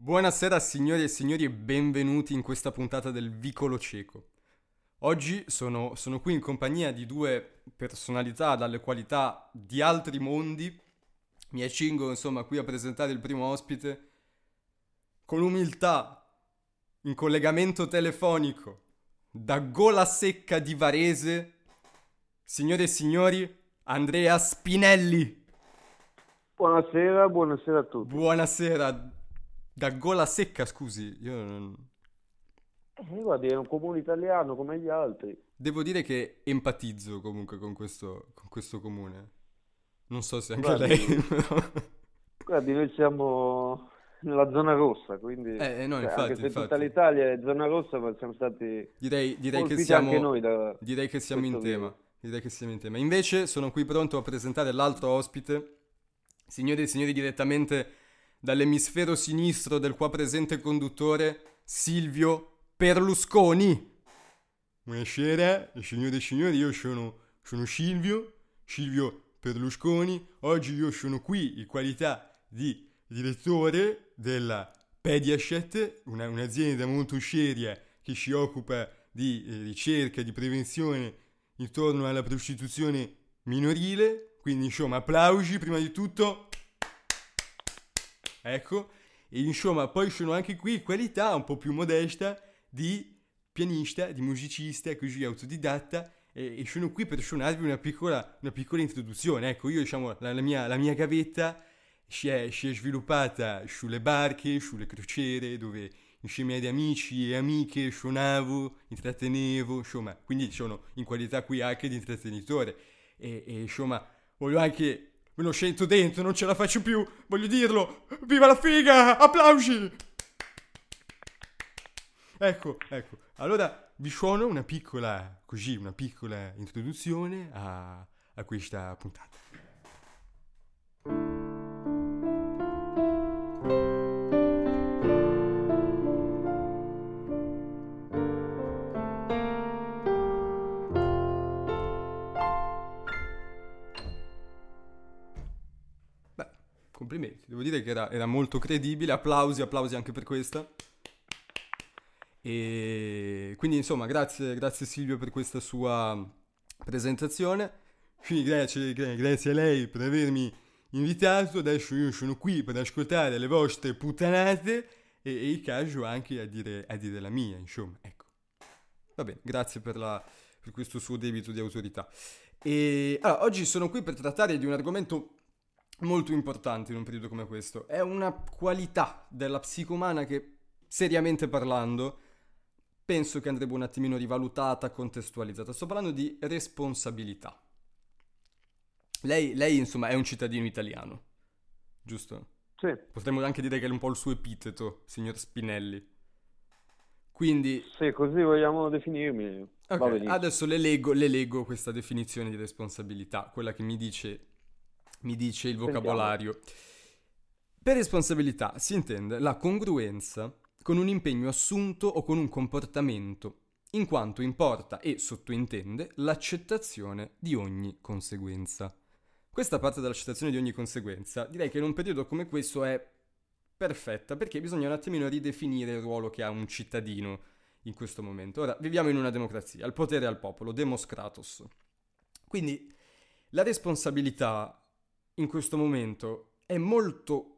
Buonasera signori e signori e benvenuti in questa puntata del Vicolo Cieco. Oggi sono, sono qui in compagnia di due personalità dalle qualità di altri mondi. Mi accingo insomma qui a presentare il primo ospite con umiltà, in collegamento telefonico, da Gola Secca di Varese, signore e signori, Andrea Spinelli. Buonasera, buonasera a tutti. Buonasera, da Gola Secca, scusi, io non... Eh, guardi, è un comune italiano come gli altri. Devo dire che empatizzo comunque con questo, con questo comune. Non so se anche Guardi, lei... guardi, noi siamo nella zona rossa, quindi Eh, eh, no, cioè, infatti, anche se infatti. tutta l'Italia è zona rossa, ma siamo stati Direi, direi che siamo, anche noi da direi che siamo in tema. Direi che siamo in tema. Invece sono qui pronto a presentare l'altro ospite, signori e signori, direttamente dall'emisfero sinistro del qua presente conduttore, Silvio Perlusconi. Buonasera, signore e signori, io sono, sono Silvio, Silvio Perlusconi. Oggi io sono qui in qualità di direttore della Pediashet, una- un'azienda molto seria che si occupa di eh, ricerca, di prevenzione intorno alla prostituzione minorile. Quindi, insomma, applausi prima di tutto. Ecco, e insomma, poi sono anche qui qualità un po' più modesta di pianista, di musicista, così autodidatta. E, e sono qui per suonarvi una piccola, una piccola introduzione. Ecco, io, diciamo, la, la mia, la mia gavetta si è, si è sviluppata sulle barche, sulle crociere, dove insieme ad amici e amiche suonavo, intrattenevo, insomma, quindi sono in qualità qui anche di intrattenitore. E, e, insomma, voglio anche. Me lo sento dentro, non ce la faccio più, voglio dirlo! Viva la figa! Applausi! Ecco, ecco. Allora vi suono una piccola, così, una piccola introduzione a, a questa puntata. Era, molto credibile, applausi, applausi anche per questa. E quindi insomma, grazie, grazie Silvio per questa sua presentazione. Quindi grazie, gra- grazie a lei per avermi invitato. Adesso io sono qui per ascoltare le vostre puttanate e, e il caso anche a dire, a dire la mia, insomma, ecco. Va bene, grazie per, la- per questo suo debito di autorità. E allora, oggi sono qui per trattare di un argomento molto importante in un periodo come questo. È una qualità della psicomana che, seriamente parlando, penso che andrebbe un attimino rivalutata, contestualizzata. Sto parlando di responsabilità. Lei, lei, insomma, è un cittadino italiano, giusto? Sì, Potremmo anche dire che è un po' il suo epiteto, signor Spinelli. Quindi, se così vogliamo definirmi, ok, va benissimo. adesso le leggo, le leggo questa definizione di responsabilità, quella che mi dice, mi dice il Sentiamo. vocabolario. Per responsabilità si intende la congruenza con un impegno assunto o con un comportamento, in quanto importa e sottointende l'accettazione di ogni conseguenza. Questa parte dell'accettazione di ogni conseguenza direi che in un periodo come questo è perfetta perché bisogna un attimino ridefinire il ruolo che ha un cittadino in questo momento. Ora, viviamo in una democrazia, il potere al popolo, demos kratos. Quindi la responsabilità in questo momento è molto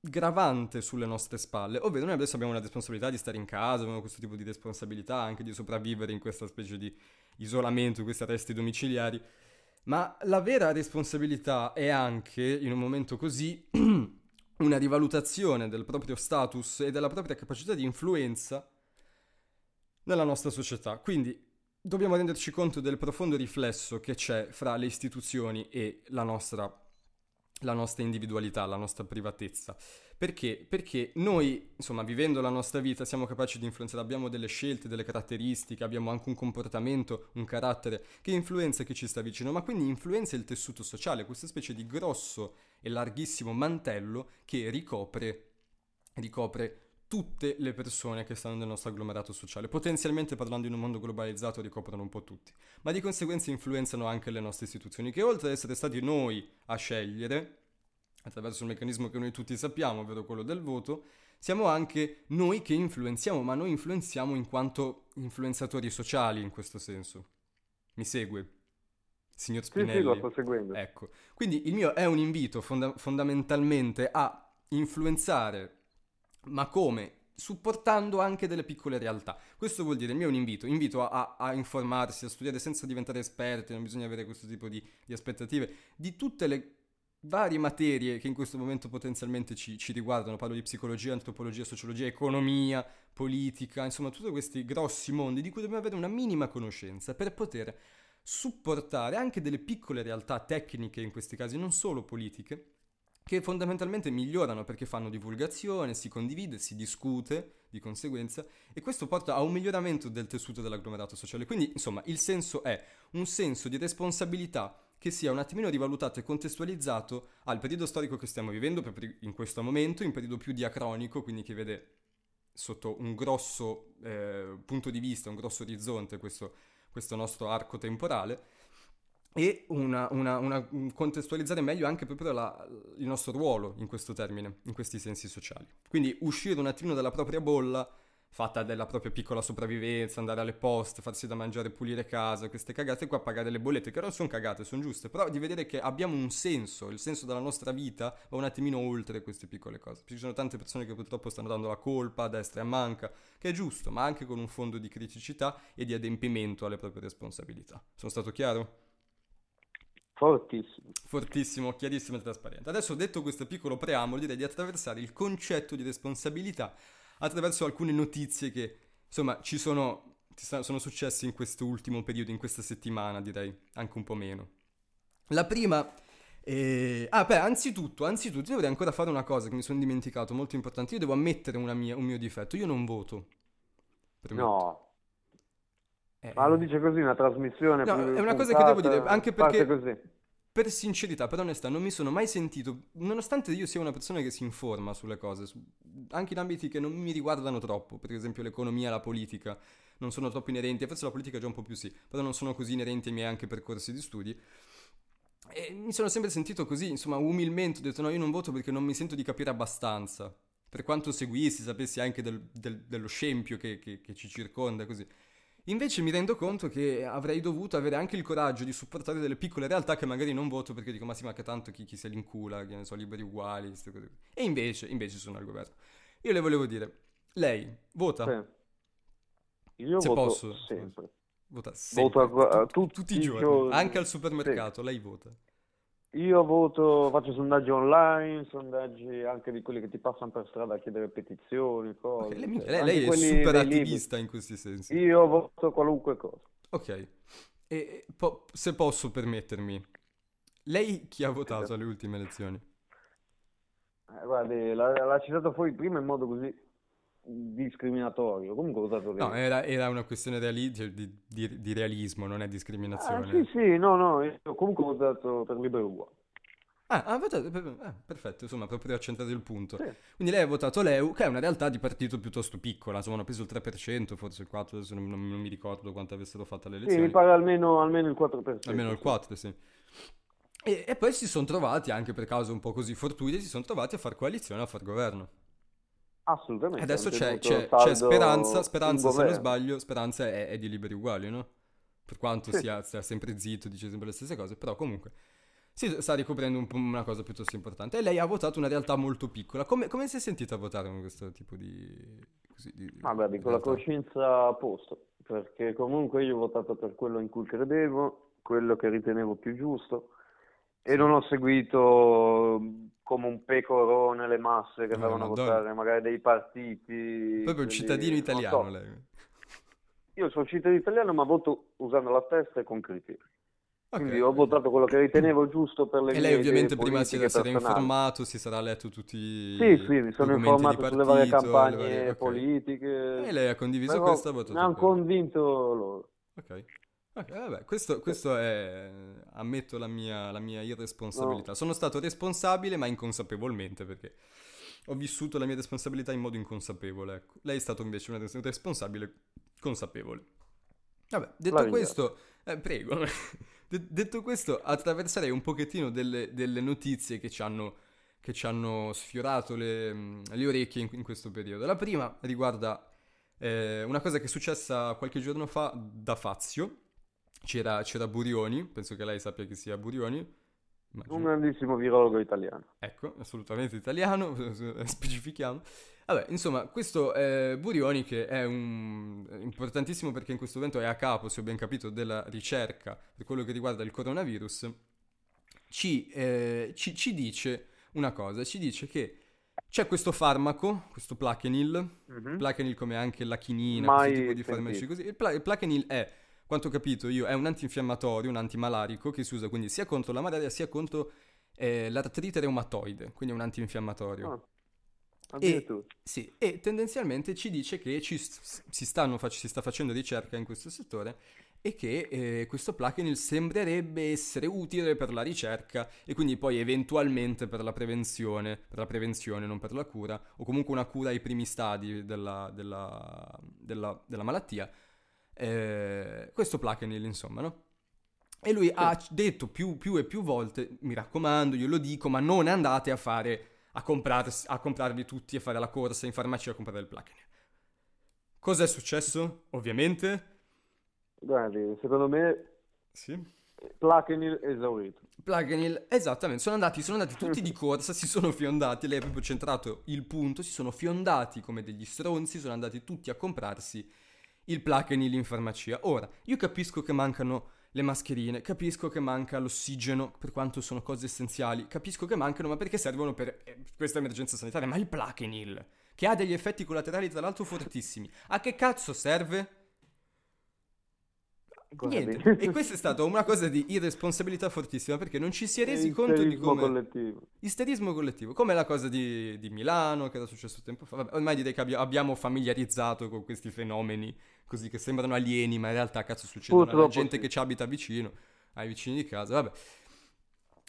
gravante sulle nostre spalle, ovvero noi adesso abbiamo la responsabilità di stare in casa, abbiamo questo tipo di responsabilità anche di sopravvivere in questa specie di isolamento, questi arresti domiciliari, ma la vera responsabilità è anche, in un momento così, una rivalutazione del proprio status e della propria capacità di influenza nella nostra società. Quindi dobbiamo renderci conto del profondo riflesso che c'è fra le istituzioni e la nostra, la nostra individualità, la nostra privatezza. Perché? Perché noi, insomma, vivendo la nostra vita, siamo capaci di influenzare, abbiamo delle scelte, delle caratteristiche, abbiamo anche un comportamento, un carattere che influenza chi ci sta vicino, ma quindi influenza il tessuto sociale, questa specie di grosso e larghissimo mantello che ricopre, ricopre tutte le persone che stanno nel nostro agglomerato sociale. Potenzialmente parlando in un mondo globalizzato ricoprono un po' tutti, ma di conseguenza influenzano anche le nostre istituzioni, che oltre ad essere stati noi a scegliere, attraverso un meccanismo che noi tutti sappiamo, ovvero quello del voto, siamo anche noi che influenziamo, ma noi influenziamo in quanto influenzatori sociali in questo senso. Mi segue? Signor Spinelli? Sì, sì, lo sto seguendo. Ecco, quindi il mio è un invito fonda- fondamentalmente a influenzare, ma come? supportando anche delle piccole realtà. Questo vuol dire, il mio è un invito, invito a, a, a informarsi, a studiare senza diventare esperti, non bisogna avere questo tipo di, di aspettative, di tutte le varie materie che in questo momento potenzialmente ci, ci, riguardano, parlo di psicologia, antropologia, sociologia, economia, politica, insomma tutti questi grossi mondi di cui dobbiamo avere una minima conoscenza per poter supportare anche delle piccole realtà tecniche in questi casi, non solo politiche, che fondamentalmente migliorano perché fanno divulgazione, si condivide, si discute di conseguenza e questo porta a un miglioramento del tessuto dell'agglomerato sociale. Quindi, insomma, il senso è un senso di responsabilità che sia un attimino rivalutato e contestualizzato al periodo storico che stiamo vivendo in questo momento, in periodo più diacronico, quindi che vede sotto un grosso eh, punto di vista, un grosso orizzonte questo, questo nostro arco temporale e una, una, una, contestualizzare meglio anche proprio la, il nostro ruolo in questo termine, in questi sensi sociali. Quindi uscire un attimino dalla propria bolla fatta della propria piccola sopravvivenza, andare alle poste, farsi da mangiare, pulire casa, queste cagate qua, pagare le bollette, che non sono cagate, sono giuste, però di vedere che abbiamo un senso, il senso della nostra vita va un attimino oltre queste piccole cose. Ci sono tante persone che purtroppo stanno dando la colpa a destra e a manca, che è giusto, ma anche con un fondo di criticità e di adempimento alle proprie responsabilità. Sono stato chiaro? Fortissimo. Fortissimo, chiarissimo e trasparente. Adesso detto questo piccolo preambolo, direi di attraversare il concetto di responsabilità attraverso alcune notizie che, insomma, ci sono, sono successe in questo ultimo periodo, in questa settimana, direi, anche un po' meno. La prima... Eh... Ah, beh, anzitutto, anzitutto, io dovrei ancora fare una cosa che mi sono dimenticato, molto importante. Io devo ammettere mia, un mio difetto. Io non voto. No. Eh, Ma lo dice così una trasmissione. No, è una cosa che devo dire, anche perché per sincerità, per onestà, non mi sono mai sentito, nonostante io sia una persona che si informa sulle cose, su, anche in ambiti che non mi riguardano troppo, per esempio l'economia, la politica, non sono troppo inerenti, forse la politica già un po' più sì, però non sono così inerenti ai miei anche percorsi di studi. E mi sono sempre sentito così, insomma, umilmente, ho detto no, io non voto perché non mi sento di capire abbastanza, per quanto seguissi, sapessi anche del, del, dello scempio che, che, che ci circonda, così. Invece mi rendo conto che avrei dovuto avere anche il coraggio di supportare delle piccole realtà che magari non voto perché dico ma sì ma che tanto chi, chi se l'incula, che ne so, liberi uguali, queste cose. E invece, invece sono al governo. Io le volevo dire, lei vota? Sì. Io se voto posso, sempre. Vota sempre. Voto a, a tutti, tutti, i giorni, giorni. anche al supermercato, sì. lei vota. Io voto, faccio sondaggi online, sondaggi anche di quelli che ti passano per strada a chiedere petizioni, cose. Okay, lei, lei, lei è super attivista in questi sensi. Io voto qualunque cosa. Ok, e po- se posso permettermi, lei chi ha votato alle ultime elezioni? Eh, guardi, l'ha, l'ha citato fuori prima in modo così discriminatorio. Comunque ho votato No, era, era una questione reali- cioè, di, di, di, realismo, non è discriminazione. Ah, sì, sì, no, no, comunque ho votato per Libero Uguale. Ah, ha votato, eh, perfetto, insomma, proprio accentrato il punto. Sì. Quindi lei ha votato l'EU, che è una realtà di partito piuttosto piccola, insomma, hanno preso il 3%, forse il 4%, adesso non, non, mi ricordo quanto avessero fatto le elezioni. Sì, mi pare almeno, almeno il 4%. Almeno il 4%, sì. E, e, poi si sono trovati, anche per cause un po' così fortuite, si sono trovati a far coalizione, a far governo. Assolutamente. Adesso c'è, c'è, c'è, Speranza, Speranza se non sbaglio, Speranza è, è, di liberi uguali, no? Per quanto sì. sia, sia, sempre zitto, dice sempre le stesse cose, però comunque si sta ricoprendo un una cosa piuttosto importante. E lei ha votato una realtà molto piccola. Come, come si è sentita a votare con questo tipo di... Così, di Vabbè, di con la coscienza a posto, perché comunque io ho votato per quello in cui credevo, quello che ritenevo più giusto, e non ho seguito come un pecorone le masse che andavano a votare magari dei partiti. Proprio un cittadino italiano so. lei. Io sono cittadino italiano ma voto usando la testa e con criteri. Okay. Quindi ho votato quello che ritenevo giusto per le e mie lei ovviamente prima si era informato, si sarà letto tutti i Sì, sì, mi sono informato partito, sulle varie campagne varie... Okay. politiche. E lei ha condiviso Però questa votazione? Mi hanno convinto loro. Ok. Okay, vabbè, questo, questo, è, ammetto la mia, la mia irresponsabilità. No. Sono stato responsabile, ma inconsapevolmente, perché ho vissuto la mia responsabilità in modo inconsapevole. Ecco. Lei è stato invece un responsabile consapevole. Vabbè, detto questo, eh, prego, detto questo, attraverserei un pochettino delle, delle notizie che ci hanno che ci hanno sfiorato le, le orecchie in, in, questo periodo. La prima riguarda eh, una cosa che è successa qualche giorno fa da Fazio. C'era, c'era Burioni, penso che lei sappia chi sia Burioni. Immagino. Un grandissimo virologo italiano. Ecco, assolutamente italiano, specifichiamo. Vabbè, insomma, questo è Burioni che è un... importantissimo perché in questo momento è a capo, se ho ben capito, della ricerca per quello che riguarda il coronavirus. Ci, eh, ci, ci dice una cosa, ci dice che c'è questo farmaco, questo Plaquenil, mm-hmm. Plaquenil come anche la chinina, Mai questo tipo di farmaci così. Il, pla- il Plaquenil è, quanto ho capito io, è un antinfiammatorio, un antimalarico che si usa quindi sia contro la malaria sia contro eh, l'artrite reumatoide, quindi è un antinfiammatorio. Oh. E, sì, e tendenzialmente ci dice che ci, si, stanno, si sta facendo ricerca in questo settore e che eh, questo Plaquenil sembrerebbe essere utile per la ricerca e quindi poi eventualmente per la prevenzione, per la prevenzione non per la cura, o comunque una cura ai primi stadi della, della, della, della malattia. Eh, questo Plaquenil, insomma, no? E lui ha detto più, più, e più volte, mi raccomando, io lo dico, ma non andate a fare, a, a comprarvi tutti e fare la corsa in farmacia a comprare il Plaquenil. Cos'è successo? Ovviamente Guardi, secondo me sì. Plaquenil esaurito. Plaquenil, esattamente, sono andati, sono andati tutti di corsa, si sono fiondati, lei ha proprio centrato il punto, si sono fiondati come degli stronzi, sono andati tutti a comprarsi il Plaquenil in farmacia. Ora, io capisco che mancano le mascherine, capisco che manca l'ossigeno, per quanto sono cose essenziali, capisco che mancano, ma perché servono per eh, questa emergenza sanitaria? Ma il Plaquenil, che ha degli effetti collaterali tra l'altro fortissimi, a che cazzo serve? Niente. e questa è stata una cosa di irresponsabilità fortissima perché non ci si è resi conto di come... collettivo. Isterismo collettivo. Come la cosa di, di, Milano che era successo tempo fa. Vabbè, ormai direi che abbi- abbiamo familiarizzato con questi fenomeni così che sembrano alieni ma in realtà cazzo succedono alla gente sì. che ci abita vicino, ai vicini di casa. Vabbè.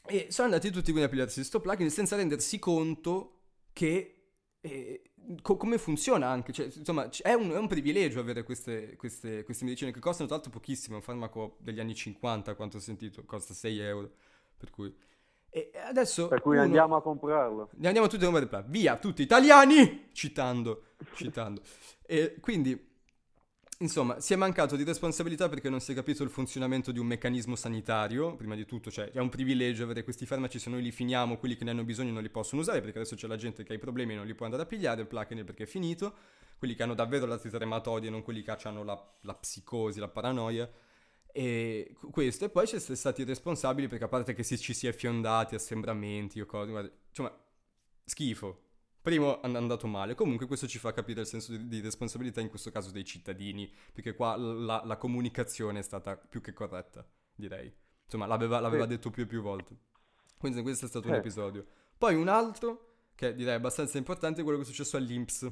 E sono andati tutti quindi a pigliarsi questo plugin senza rendersi conto che... Eh, co- come funziona anche, cioè, insomma, è un, è un privilegio avere queste, queste, queste, medicine che costano tra l'altro pochissimo, un farmaco degli anni 50, quanto ho sentito, costa 6 euro, per cui... E adesso... Per cui uno... andiamo a comprarlo. Andiamo tutti a comprarlo, via, tutti italiani! Citando, citando. E quindi Insomma, si è mancato di responsabilità perché non si è capito il funzionamento di un meccanismo sanitario, prima di tutto, cioè è un privilegio avere questi farmaci, se noi li finiamo, quelli che ne hanno bisogno non li possono usare, perché adesso c'è la gente che ha i problemi e non li può andare a pigliare, il Plaquenil perché è finito, quelli che hanno davvero la reumatoide e non quelli che hanno la, la psicosi, la paranoia, e questo, e poi c'è stati i responsabili perché a parte che si, ci si è fiondati, assembramenti o cose, guarda, insomma, schifo, Primo è andato male, comunque questo ci fa capire il senso di, di responsabilità in questo caso dei cittadini, perché qua la, la, comunicazione è stata più che corretta, direi. Insomma, l'aveva, l'aveva sì. detto più e più volte. Quindi questo è stato un episodio. Poi un altro, che direi abbastanza importante, è quello che è successo all'Inps.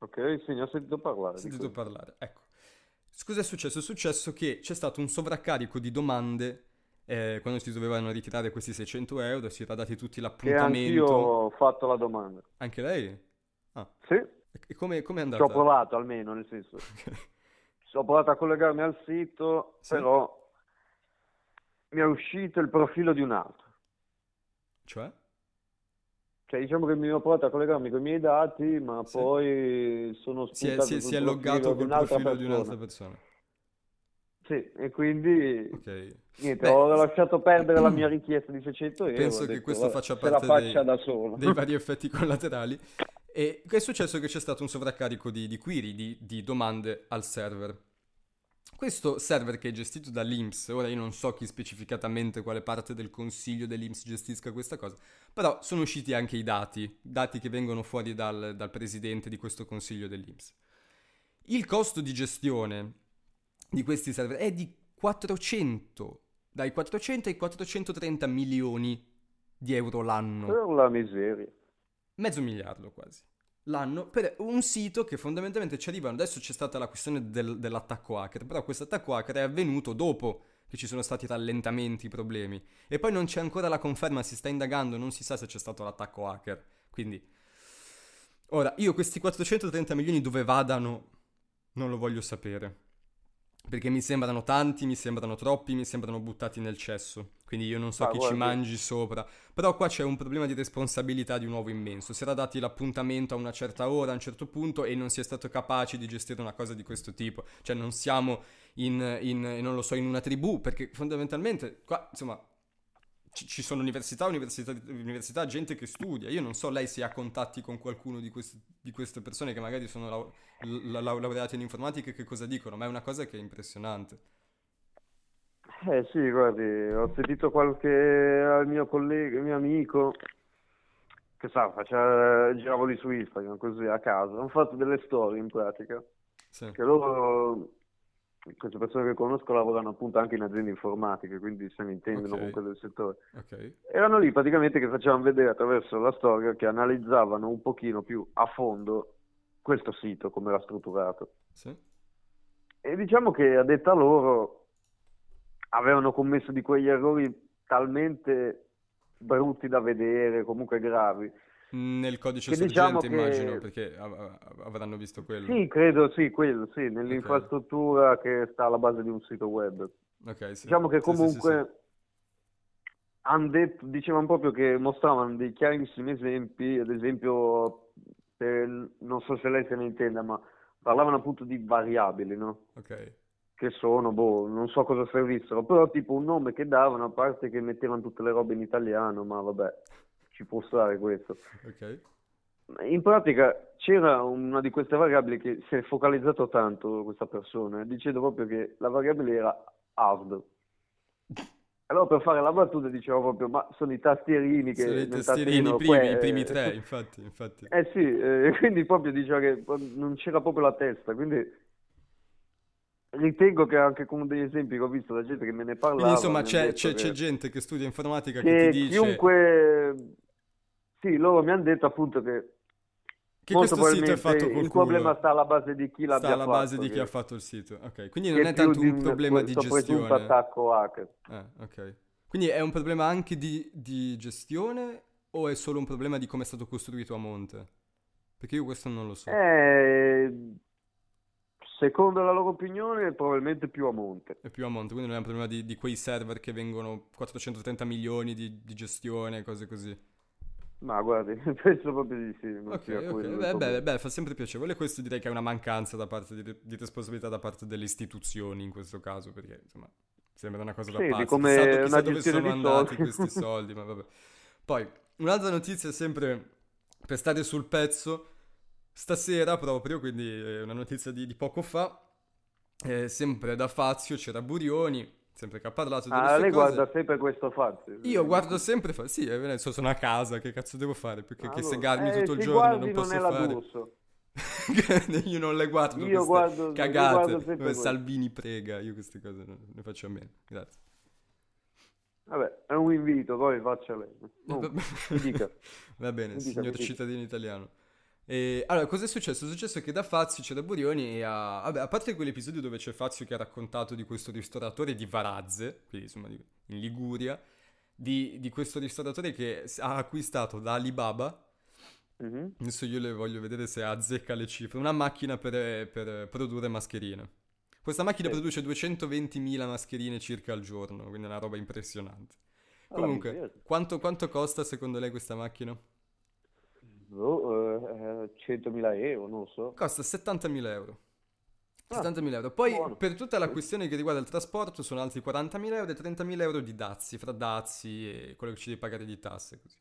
Ok, sì, ne ho sentito parlare. Ho sentito parlare, ecco. Cosa è successo? È successo che c'è stato un sovraccarico di domande eh, quando si dovevano ritirare questi 600 euro, si era dati tutti l'appuntamento. Io ho fatto la domanda. Anche lei? Ah. Sì. E come, come è andata? Ci ho provato almeno, nel senso. ho provato a collegarmi al sito, sì. però mi è uscito il profilo di un altro. Cioè? Cioè, diciamo che mi ho provato a collegarmi con i miei dati, ma sì. poi sono spuntato si è, si, si è loggato col profilo di un'altra persona. Sì, e quindi okay. niente, Beh, ho lasciato perdere la mia richiesta di 600 euro. Penso che detto, questo faccia parte dei, dei, vari effetti collaterali. E che è successo che c'è stato un sovraccarico di, di query, di, di, domande al server. Questo server che è gestito dall'Inps, ora io non so chi specificatamente quale parte del consiglio dell'Inps gestisca questa cosa, però sono usciti anche i dati, dati che vengono fuori dal, dal presidente di questo consiglio dell'Inps. Il costo di gestione di questi server è di 400, dai 400 ai 430 milioni di euro l'anno. Per la miseria. Mezzo miliardo quasi. L'anno per un sito che fondamentalmente ci arrivano. Adesso c'è stata la questione del, dell'attacco hacker, però questo attacco hacker è avvenuto dopo che ci sono stati rallentamenti, problemi. E poi non c'è ancora la conferma, si sta indagando, non si sa se c'è stato l'attacco hacker. Quindi, ora, io questi 430 milioni dove vadano non lo voglio sapere. Perché mi sembrano tanti, mi sembrano troppi, mi sembrano buttati nel cesso. Quindi io non so Ah, chi ci guardi. mangi sopra. Però qua c'è un problema di responsabilità di nuovo immenso. Si era dati l'appuntamento a una certa ora, a un certo punto, e non si è stato capaci di gestire una cosa di questo tipo. Cioè non siamo in, in- non lo so, in una tribù, perché fondamentalmente qua, insomma, ci, sono università, università, università, gente che studia. Io non so lei se ha contatti con qualcuno di, questi- di queste persone che magari sono lau- la- la- laureate in informatica e che cosa dicono, ma è una cosa che è impressionante. Eh sì, guardi, ho sentito qualche al mio collega, mio amico, che sa, faceva, giravo lì su Instagram così a caso, hanno fatto delle storie in pratica, Sì. che loro, queste persone che conosco lavorano appunto anche in aziende informatiche, quindi se ne intendono Ok. comunque del settore. Ok. Erano lì praticamente che facevano vedere attraverso la storia che analizzavano un pochino più a fondo questo sito, come era strutturato. Sì. E diciamo che a detta loro avevano commesso di quegli errori talmente brutti da vedere, comunque gravi. Nel codice Che sorgente diciamo che- immagino, perché av- av- avranno visto quello. Sì, credo, sì, quello, sì, nell'infrastruttura che sta alla base di un sito web. Ok, sì. Diciamo che Sì, sì, sì, comunque detto, dicevano proprio che mostravano dei chiarissimi esempi, ad esempio, per- non so se lei se ne intenda, ma parlavano appunto di variabili, no? Ok. Che sono, boh, non so cosa servissero, però tipo un nome che davano, a parte che mettevano tutte le robe in italiano, ma vabbè, ci può stare questo. Ok. In pratica c'era una di queste variabili che si è focalizzato tanto questa persona, dicendo proprio che la variabile era hard. Allora per fare la battuta diceva proprio, ma sono i tastierini che Sono i tastierini, i primi, que- i primi tre, infatti, infatti. Eh sì, eh, quindi proprio diceva che non c'era proprio la testa, quindi ritengo che anche con degli esempi che ho visto da gente che me ne Quindi insomma c'è, c'è- che- c'è gente che studia informatica che, che ti dice chiunque... Sì, loro mi hanno detto appunto che che molto questo sito è probabilmente fatto col il problema culo. sta alla base di chi l'abbia Sta alla base fatto, di chi ha fatto il sito. Ok, quindi non è tanto un problema di questo presunto gestione. attacco hacker. Eh, ok. Quindi è un problema anche di, di gestione o è solo un problema di come è stato costruito a monte? Perché io questo non lo so. Eh, secondo la loro opinione, probabilmente più a monte. È più a monte, quindi non è un problema di, di quei server che vengono 430 milioni di, di gestione, cose così. Ma guardi, penso proprio di sì. non Ok, sia ok, quello il beh, beh, beh, fa sempre piacevole. Questo direi che è una mancanza da parte di, di responsabilità da parte delle istituzioni in questo caso, perché insomma sembra una cosa da Sì, pazzi. come Chissà, una chissà dove sono andati soldi. questi soldi, ma vabbè. Poi, un'altra notizia sempre per stare sul pezzo, stasera proprio, quindi è una notizia di, di poco fa, eh, sempre da Fazio c'era Burioni, sempre che ha parlato delle Ah, lei cose. guarda sempre questo fatto. Io guardo sempre, fa- sì, eh, adesso sono a casa, che cazzo devo fare? Perché Ah, che segarmi Eh, tutto il giorno non posso la fare. Io non le guardo Io guardo- io cagate. guardo dove quello. Salvini prega, io queste cose non ne faccio a meno. Grazie. Vabbè, è un invito, poi faccia lei. No, Va- bene, signor cittadino italiano. E, allora, cosa è successo? È successo che da Fazio c'è da Burioni e ha... Vabbè, a parte quell'episodio dove c'è Fazio che ha raccontato di questo ristoratore di Varazze, quindi insomma di- in Liguria, di, di questo ristoratore che ha acquistato da Alibaba, Mhm. adesso io le voglio vedere se azzecca le cifre, una macchina per, per produrre mascherine. Questa macchina Sì. produce 220.000 mascherine circa al giorno, quindi è una roba impressionante. Alla Comunque, quanto, quanto costa secondo lei questa macchina? Boh, eh, 100.000 euro, non so. Costa 70.000 euro. Ah, 70.000 euro. Poi buono. per tutta la questione che riguarda il trasporto sono altri 40.000 euro e 30.000 euro di dazi, fra dazi e quello che ci devi pagare di tasse. Così.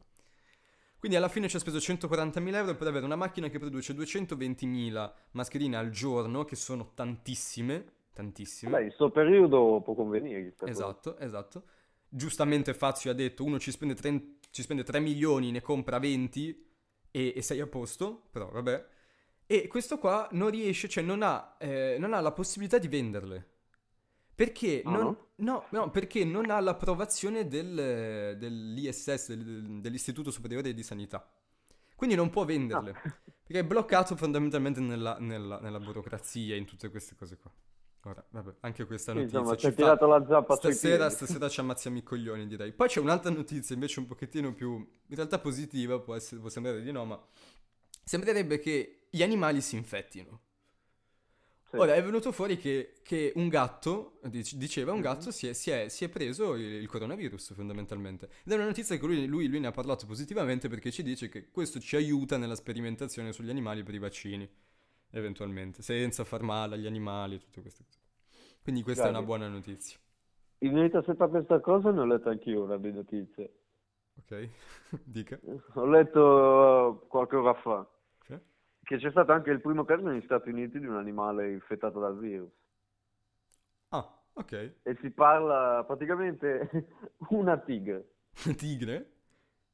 Quindi alla fine ci ha speso 140.000 euro per avere una macchina che produce 220.000 mascherine al giorno, che sono tantissime, tantissime. Beh, in sto periodo può convenire. Esatto, esatto. Giustamente Fazio ha detto, uno ci spende, 30 ci spende 3 milioni, ne compra 20 e, e sei a posto, però vabbè. E questo qua non riesce, cioè non ha, eh, non ha la possibilità di venderle. Perché Ah, non, no? no, no, perché non ha l'approvazione del, dell'ISS, del- dell'Istituto Superiore di Sanità. Quindi non può venderle. Ah. Perché è bloccato fondamentalmente nella, nella- nella burocrazia, in tutte queste cose qua. Ora, vabbè, anche questa Sì, notizia insomma, ci fa... tirato la zappa Stasera, stasera ci ammazziamo i coglioni, direi. Poi c'è un'altra notizia, invece un pochettino più, in realtà positiva, può, essere, può sembrare di no, ma sembrerebbe che gli animali si infettino. Sì. Ora è venuto fuori che, che un gatto, dic- diceva un Mhm. gatto, si è, si è- si è preso il, il coronavirus fondamentalmente. Ed è una notizia che lui, lui- lui ne ha parlato positivamente perché ci dice che questo ci aiuta nella sperimentazione sugli animali per i vaccini, eventualmente, senza far male agli animali e tutte queste cose. Quindi questa è una buona notizia, In verità, se fa questa cosa, ne ho letto anch'io una di notizie. ok? Dica. Ho letto eh, qualche ora fa Ok. che c'è stato anche il primo caso negli Stati Uniti di un animale infettato dal virus. Ah, ok. E si parla praticamente una tigre. Tigre?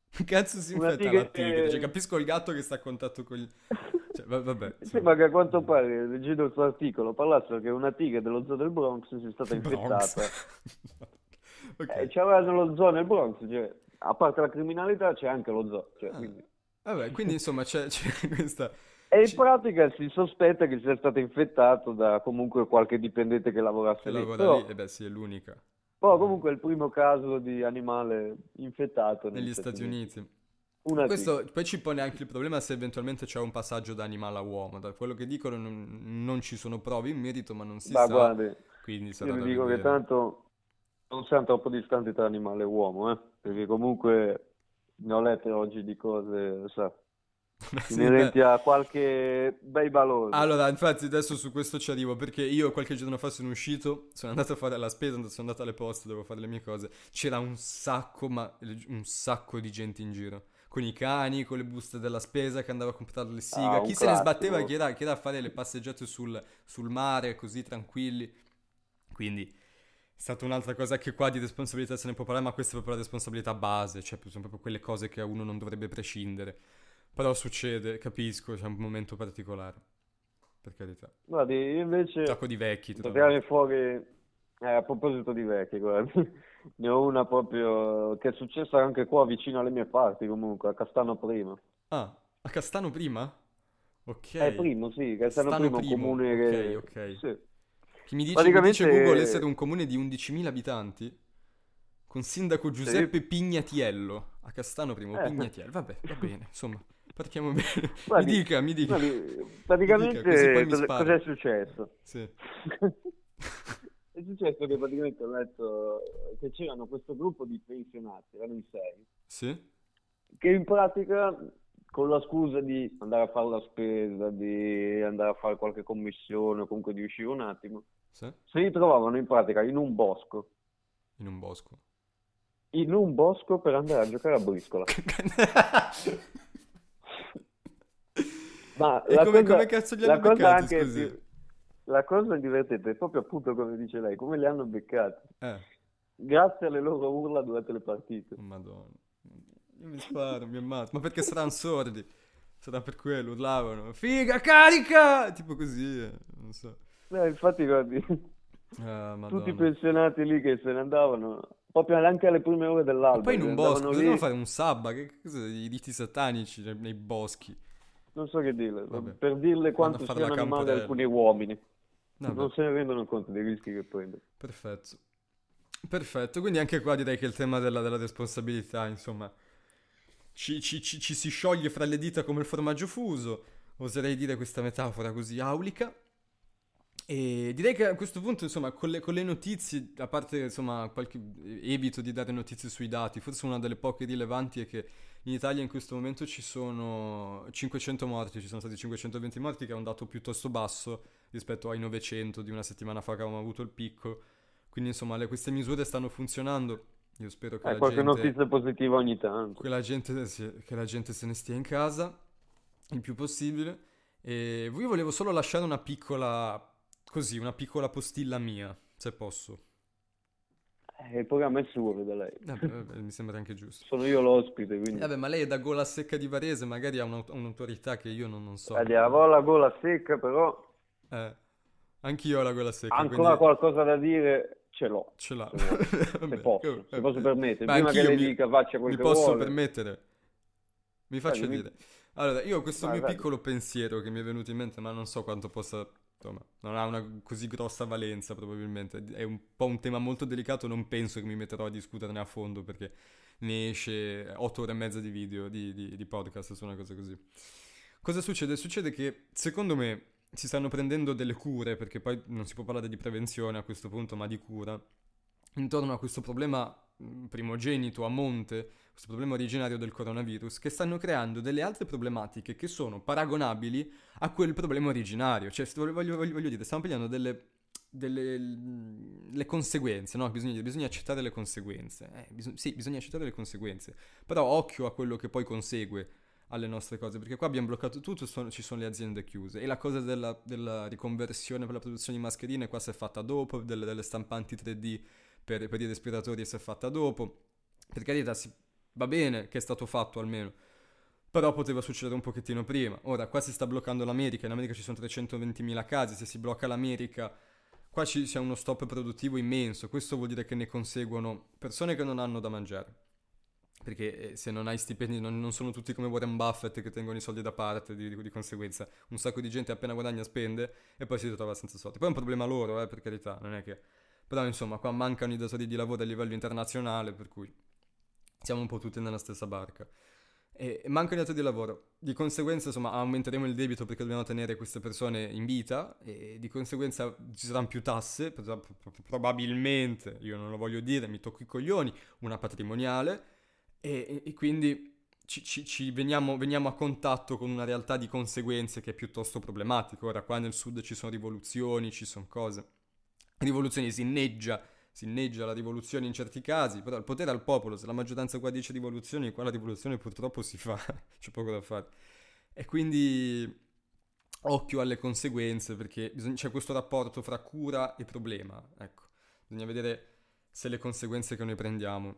Che cazzo si Una infetta tigre la tigre? che- Cioè, capisco il gatto che sta a contatto con gli... Cioè, va- vabbè. Sembra che a quanto pare, leggendo questo articolo, parlassero che una tigre dello zoo del Bronx sia stata infettata. ok. Eh, c'aveva lo zoo nel Bronx, cioè, a parte la criminalità c'è anche lo zoo. cioè, Ah. quindi- Vabbè, quindi insomma c'è, c'è questa... E in pratica si sospetta che sia stato infettato da comunque qualche dipendente che lavorasse che lì. lavora Però, lì, e beh sì, è l'unica. però comunque è il primo caso di animale infettato Negli Stati Uniti. Una Questo tigre. poi ci pone anche il problema se eventualmente c'è un passaggio da animale a uomo. Da quello che dicono non, non ci sono prove in merito, ma non si Ma sa. guardi, Quindi sarà io vi dico che tanto non siamo troppo distanti tra animale e uomo, eh? Perché comunque ne ho lette oggi di cose, sa, Sì, inerenti a qualche bei balone. Allora, infatti adesso su questo ci arrivo perché io qualche giorno fa sono uscito, sono andato a fare la spesa, sono andato alle poste, dovevo fare le mie cose. C'era un sacco, ma un sacco di gente in giro. Con i cani, con le buste della spesa che andava a comprare le siga. Ah, un Chi se ne classico. sbatteva chi era, chi era a fare le passeggiate sul, sul mare, così tranquilli. Quindi è stata un'altra cosa che qua di responsabilità se ne può parlare, ma questa è proprio la responsabilità base, cioè sono proprio quelle cose che a uno non dovrebbe prescindere. Però succede, capisco, c'è un momento particolare. Per carità. Guardi, io Un invece sacco di vecchi, tirare fuori, eh, a proposito di vecchi, guardi, ne ho una proprio che è successa anche qua vicino alle mie parti comunque, a Castano Prima. Ah, a Castano prima? Ok. È primo, sì, Castano Castano un Primo, comune che... ok, ok. Sì. Chi mi dice, mi Praticamente- dice Google essere un comune di 11.000 abitanti? Con sindaco Giuseppe Pignatiello. A Castano primo, Eh. Pignatiello. Vabbè, va bene, insomma, partiamo bene. Guardi, mi dica, mi dica. Guardi, praticamente Mi dica, così poi mi cosa- spara. cos'è successo? Sì. È successo che praticamente ho letto che c'erano questo gruppo di pensionati, erano in sei, Sì? che in pratica con la scusa di andare a fare la spesa, di andare a fare qualche commissione o comunque di uscire un attimo, Sì? si ritrovavano in pratica in un bosco, In un bosco. in un bosco per andare a giocare a briscola. Ma E la come, cosa- come cazzo li la hanno anche scusi? più- la cosa divertente è proprio appunto come dice lei, come li hanno beccati. Eh, Grazie alle loro urla durante le partite. madonna. Io mi sparo, mi ammazzo. Ma perché saranno sordi? Sarà per quello, urlavano. Figa, carica! Tipo così, eh, non so. Eh, infatti, guardi, Ah, tutti i pensionati lì che se ne andavano, proprio anche alle prime ore dell'alba, poi in un bosco, cosa devono fare? Un sabba? Che cos'è? I riti satanici nei, nei boschi? non so che dire, Vabbè. per dirle quanto siano animali alcuni uomini. Vabbè, Non se ne rendono conto dei rischi che prendono. perfetto. Perfetto, quindi anche qua direi che il tema della, della responsabilità, insomma, ci, ci- ci- ci si scioglie fra le dita come il formaggio fuso, oserei dire questa metafora così aulica. E direi che a questo punto, insomma, con le, con le notizie, a parte, insomma, qualche, evito di dare notizie sui dati, forse una delle poche rilevanti è che in Italia in questo momento ci sono 500 morti, ci sono stati 520 morti, che è un dato piuttosto basso rispetto ai 900 di una settimana fa che avevamo avuto il picco. Quindi, insomma, le- queste misure stanno funzionando. Io spero che Eh, la qualche gente, notizia positiva ogni tanto. che la gente, che la gente se ne stia in casa il più possibile. E vi volevo solo lasciare una piccola, così, una piccola postilla mia, se posso. Eh, il programma è suo, da lei. Vabbè, vabbè, mi sembra anche giusto. Sono io l'ospite, quindi... Vabbè, ma lei è da gola secca di Varese, magari ha un'aut- un'autorità che io non, non so. Avevo la gola secca, però Eh, anch'io ho la gola secca, ancora quindi qualcosa da dire ce l'ho. ce l'ha. Se Vabbè, posso, se posso permettere. Ma Prima che lei mi- dica faccia quel Mi che posso vuole. permettere? Mi faccia Vai, mi- dire. Allora, io ho questo Vai, mio vai. piccolo pensiero che mi è venuto in mente, ma non so quanto possa... Insomma, non ha una così grossa valenza probabilmente. È un po' un tema molto delicato, non penso che mi metterò a discuterne a fondo perché ne esce otto ore e mezza di video, di, di- di podcast su una cosa così. Cosa succede? Succede che, secondo me, si stanno prendendo delle cure, perché poi non si può parlare di prevenzione a questo punto, ma di cura, intorno a questo problema primogenito a monte, questo problema originario del coronavirus, che stanno creando delle altre problematiche che sono paragonabili a quel problema originario. Cioè, voglio, voglio, voglio dire, stiamo pigliando delle, delle le conseguenze, no? Bisogna, bisogna accettare le conseguenze. Eh, bis- sì, bisogna accettare le conseguenze. Però occhio a quello che poi consegue alle nostre cose, perché qua abbiamo bloccato tutto, sono, ci sono le aziende chiuse. E la cosa della, della, riconversione per la produzione di mascherine qua si è fatta dopo, delle, delle stampanti 3D per, per, i respiratori si è fatta dopo, per carità si, va bene che è stato fatto almeno, però poteva succedere un pochettino prima. Ora, qua si sta bloccando l'America, in America ci sono 320.000 casi, se si blocca l'America, qua sia uno stop produttivo immenso, questo vuol dire che ne conseguono persone che non hanno da mangiare perché eh, se non hai stipendi non, non, sono tutti come Warren Buffett che tengono i soldi da parte, di, di, conseguenza un sacco di gente appena guadagna spende e poi si ritrova senza soldi. Poi è un problema loro, eh, per carità, non è che... Però insomma qua mancano i datori di lavoro a livello internazionale, per cui siamo un po' tutti nella stessa barca. E, mancano i datori di lavoro, di conseguenza insomma aumenteremo il debito perché dobbiamo tenere queste persone in vita e di conseguenza ci saranno più tasse, probabilmente, io non lo voglio dire, mi tocco i coglioni, una patrimoniale e, e quindi ci, ci, ci veniamo, veniamo, a contatto con una realtà di conseguenze che è piuttosto problematica. Ora qua nel sud ci sono rivoluzioni, ci sono cose. Rivoluzioni si inneggia, si inneggia la rivoluzione in certi casi, però il potere al popolo, se la maggioranza qua dice rivoluzioni, qua la rivoluzione purtroppo si fa, c'è poco da fare. E quindi occhio alle conseguenze perché bisogna, c'è questo rapporto fra cura e problema, ecco. Bisogna vedere se le conseguenze che noi prendiamo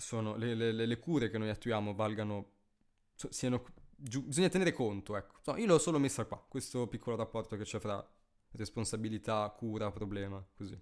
sono le, le, le cure che noi attuiamo valgano, siano, giu, bisogna tenere conto, ecco. No, io l'ho solo messa qua, questo piccolo rapporto che c'è fra responsabilità, cura, problema, così.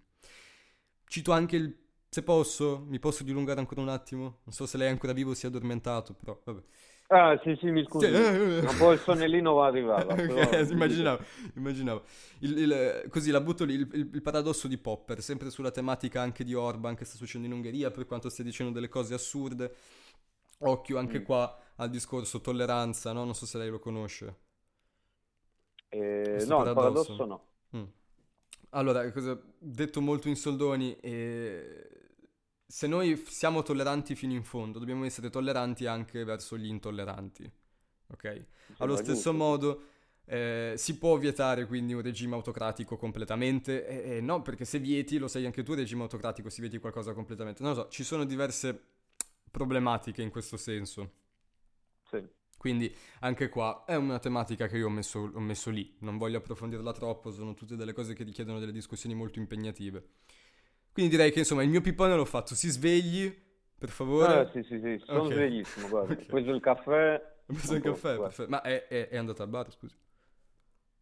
Cito anche il, se posso, mi posso dilungare ancora un attimo? Non so se lei è ancora vivo o si è addormentato, però vabbè. Ah, sì, sì, mi scusi. Sì. Ma poi il sonnellino va arrivava. okay, immaginavo, immaginavo. Il, il, così la butto lì, il, il, paradosso di Popper, sempre sulla tematica anche di Orban che sta succedendo in Ungheria, per quanto stia dicendo delle cose assurde. Occhio anche mm. qua al discorso tolleranza, no? Non so se lei lo conosce. Eh, no, paradosso. il paradosso no. Mm. Allora, cosa, detto molto in soldoni, eh, se noi siamo tolleranti fino in fondo, dobbiamo essere tolleranti anche verso gli intolleranti. Ok? Allo stesso modo eh, si può vietare quindi un regime autocratico completamente? Eh, eh, no, perché se vieti, lo sai anche tu, regime autocratico, si vieti qualcosa completamente. Non lo so, ci sono diverse problematiche in questo senso. Sì. Quindi anche qua è una tematica che io ho messo, ho messo lì, non voglio approfondirla troppo, sono tutte delle cose che richiedono delle discussioni molto impegnative. Quindi direi che insomma il mio pippone l'ho fatto. Si svegli, per favore. Ah, sì, sì, sì, sono okay. sveglissimo, guarda. Okay. Ho preso il caffè. Ho preso il caffè, perfetto. Ma è, è, è andato al bar, scusi?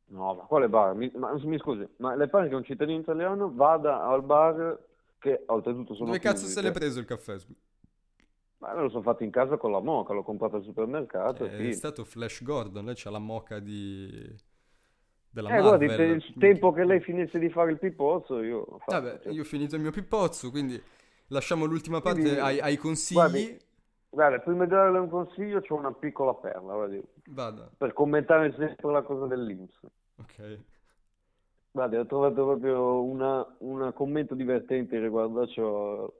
No, ma quale bar? Mi, ma, mi scusi, ma le pare che un cittadino italiano vada al bar che oltretutto sono Dove cazzo se l'è preso il caffè? Ma me lo sono fatto in casa con la moca, l'ho comprato al supermercato. È, è stato Flash Gordon, lei c'ha la moca di della eh, Marvel. guardi, il tempo che lei finisse di fare il pippozzo, io ho fatto, Vabbè, cioè. io ho finito il mio pippozzo, quindi lasciamo l'ultima parte quindi, ai, ai, consigli. Guardi, guarda, prima di darle un consiglio c'ho una piccola perla, guardi, Vada. per commentare sempre la cosa dell'Inps. Ok. Guarda, ho trovato proprio un commento divertente riguardo a ciò,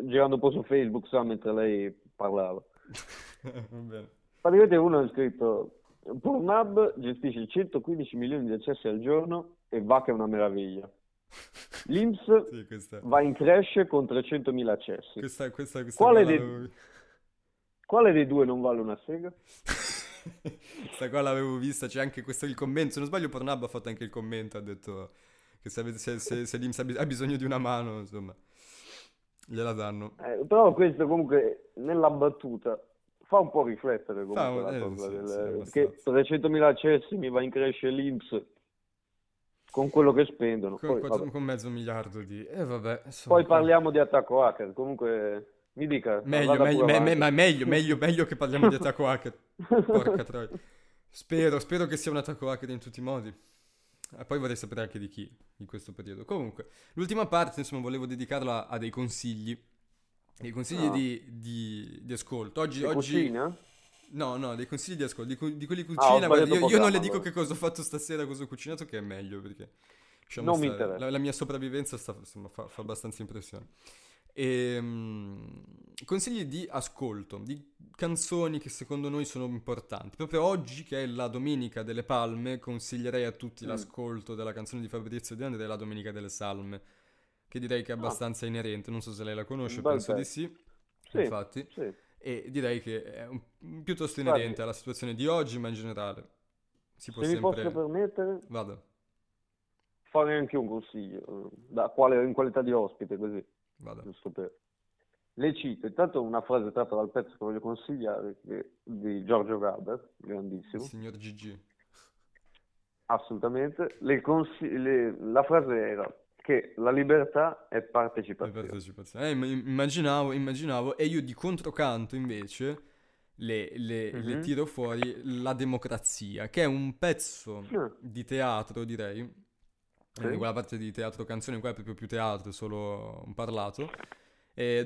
girando un po' su Facebook, sa, mentre lei parlava. Praticamente uno ha scritto Pornhub gestisce 115 milioni di accessi al giorno e va che è una meraviglia. L'Inps sì, questa... va in crash con 300.000 accessi. Questa, questa, questa quale, dei... quale, dei... due non vale una sega? questa qua l'avevo vista, c'è anche questo il commento. Se non sbaglio, Pornhub ha fatto anche il commento. Ha detto che se, se, se, se l'Inps ha bisogno di una mano, insomma, gliela danno. Eh, però questo comunque nella battuta fa un po' riflettere comunque fa, la eh, cosa sì, del, sì, che 300.000 accessi mi va in crescere l'Inps con quello che spendono. Con, Poi, con mezzo miliardo di e eh, vabbè poi parliamo di attacco hacker comunque mi dica meglio meglio, me, me, ma meglio, meglio, meglio che parliamo di attacco hacker. Porca troia. Spero spero che sia un attacco hacker in tutti i modi. E poi vorrei sapere anche di chi in questo periodo. Comunque l'ultima parte insomma volevo dedicarla a dei consigli i consigli no. di, di, di, ascolto. Oggi, oggi... Cucina? No, no, dei consigli di ascolto, di, di quelli cucina, ah, io, io, non le dico che cosa ho fatto stasera, cosa ho cucinato, che è meglio, perché diciamo, non sta, mi interessa. La, la, mia sopravvivenza sta, insomma, fa, fa, abbastanza impressione. E, um, consigli di ascolto, di canzoni che secondo noi sono importanti. Proprio oggi, che è la Domenica delle Palme, consiglierei a tutti mm. l'ascolto della canzone di Fabrizio De André, La Domenica delle Salme, che direi che è ah. abbastanza oh. inerente. Non so se lei la conosce, Beh, penso di sì. sì infatti. Sì. E direi che è un, piuttosto inerente Guardi. alla situazione di oggi, ma in generale. Si può se sempre... mi posso permettere, Vado. fare anche un consiglio, da quale, in qualità di ospite, così. Vado. Giusto per le cito, intanto una frase tratta dal pezzo che voglio consigliare, di Giorgio Gaber, grandissimo. Il signor Gigi. Assolutamente. Le consigli- le- la frase era che la libertà è partecipazione. partecipazione. Eh, immaginavo, immaginavo, e io di controcanto invece le, le, mm-hmm. le, mhm. tiro fuori la democrazia, che è un pezzo mm. di teatro, direi. Sì. Eh, quella parte di teatro canzone, qua è proprio più teatro, solo un parlato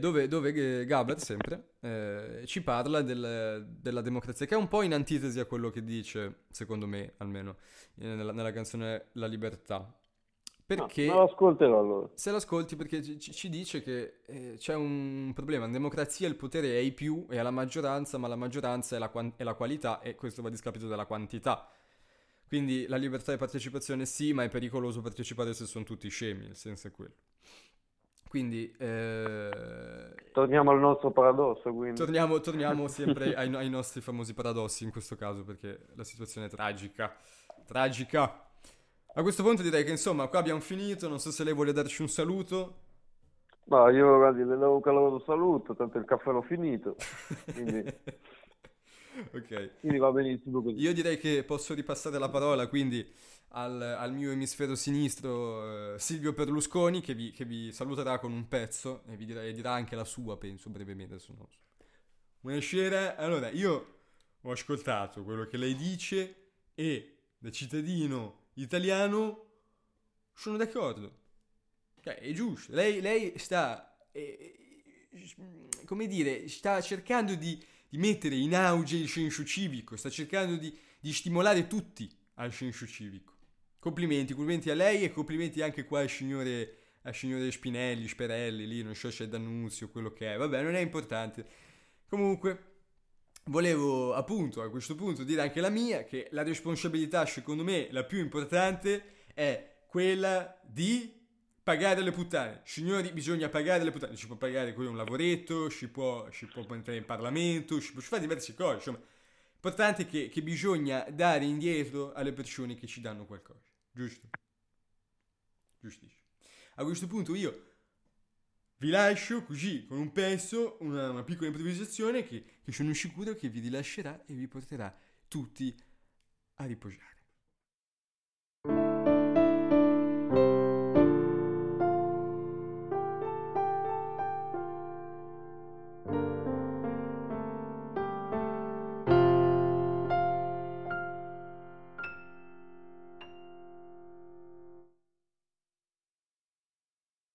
dove, dove Gabler sempre eh, ci parla del, della democrazia, che è un po' in antitesi a quello che dice, secondo me almeno, eh, nella, nella canzone La libertà. Perché no, l'ascolterò allora. Se l'ascolti perché ci, ci dice che eh, c'è un problema, in democrazia il potere è ai più e alla maggioranza, ma la maggioranza è la, è la qualità e questo va a discapito della quantità. Quindi la libertà di partecipazione sì, ma è pericoloso partecipare se sono tutti scemi, il senso è quello. Quindi... Eh... Torniamo al nostro paradosso, quindi. Torniamo, torniamo sempre ai, ai, nostri famosi paradossi in questo caso, perché la situazione è tragica. Tragica. A questo punto direi che insomma qua abbiamo finito, non so se lei vuole darci un saluto. Ma io guardi, le do un caloroso saluto, tanto il caffè l'ho finito. Quindi... ok. Quindi va benissimo così. Io direi che posso ripassare la parola, quindi al, al mio emisfero sinistro eh, Silvio Berlusconi che vi, che vi, saluterà con un pezzo e vi dirà, e dirà anche la sua, penso brevemente. Adesso non so. Buonasera, allora io ho ascoltato quello che lei dice e da cittadino italiano sono d'accordo. Cioè, è giusto, lei, lei sta, eh, come dire, sta cercando di, di, mettere in auge il senso civico, sta cercando di, di stimolare tutti al senso civico. Complimenti, complimenti a lei e complimenti anche qua al signore, al signore Spinelli, Sperelli, lì, non so se è D'Annunzio, quello che è. Vabbè, non è importante. Comunque, volevo appunto a questo punto dire anche la mia, che la responsabilità, secondo me, la più importante è quella di pagare le puttane. Signori, bisogna pagare le puttane. Si può pagare con un lavoretto, si può, si può entrare in Parlamento, si può fare diverse cose. Insomma, l'importante è che, che bisogna dare indietro alle persone che ci danno qualcosa. Giusto? Giustissimo. A questo punto io vi lascio così con un pezzo, una, una piccola improvvisazione che, che sono sicuro che vi rilascerà e vi porterà tutti a riposare.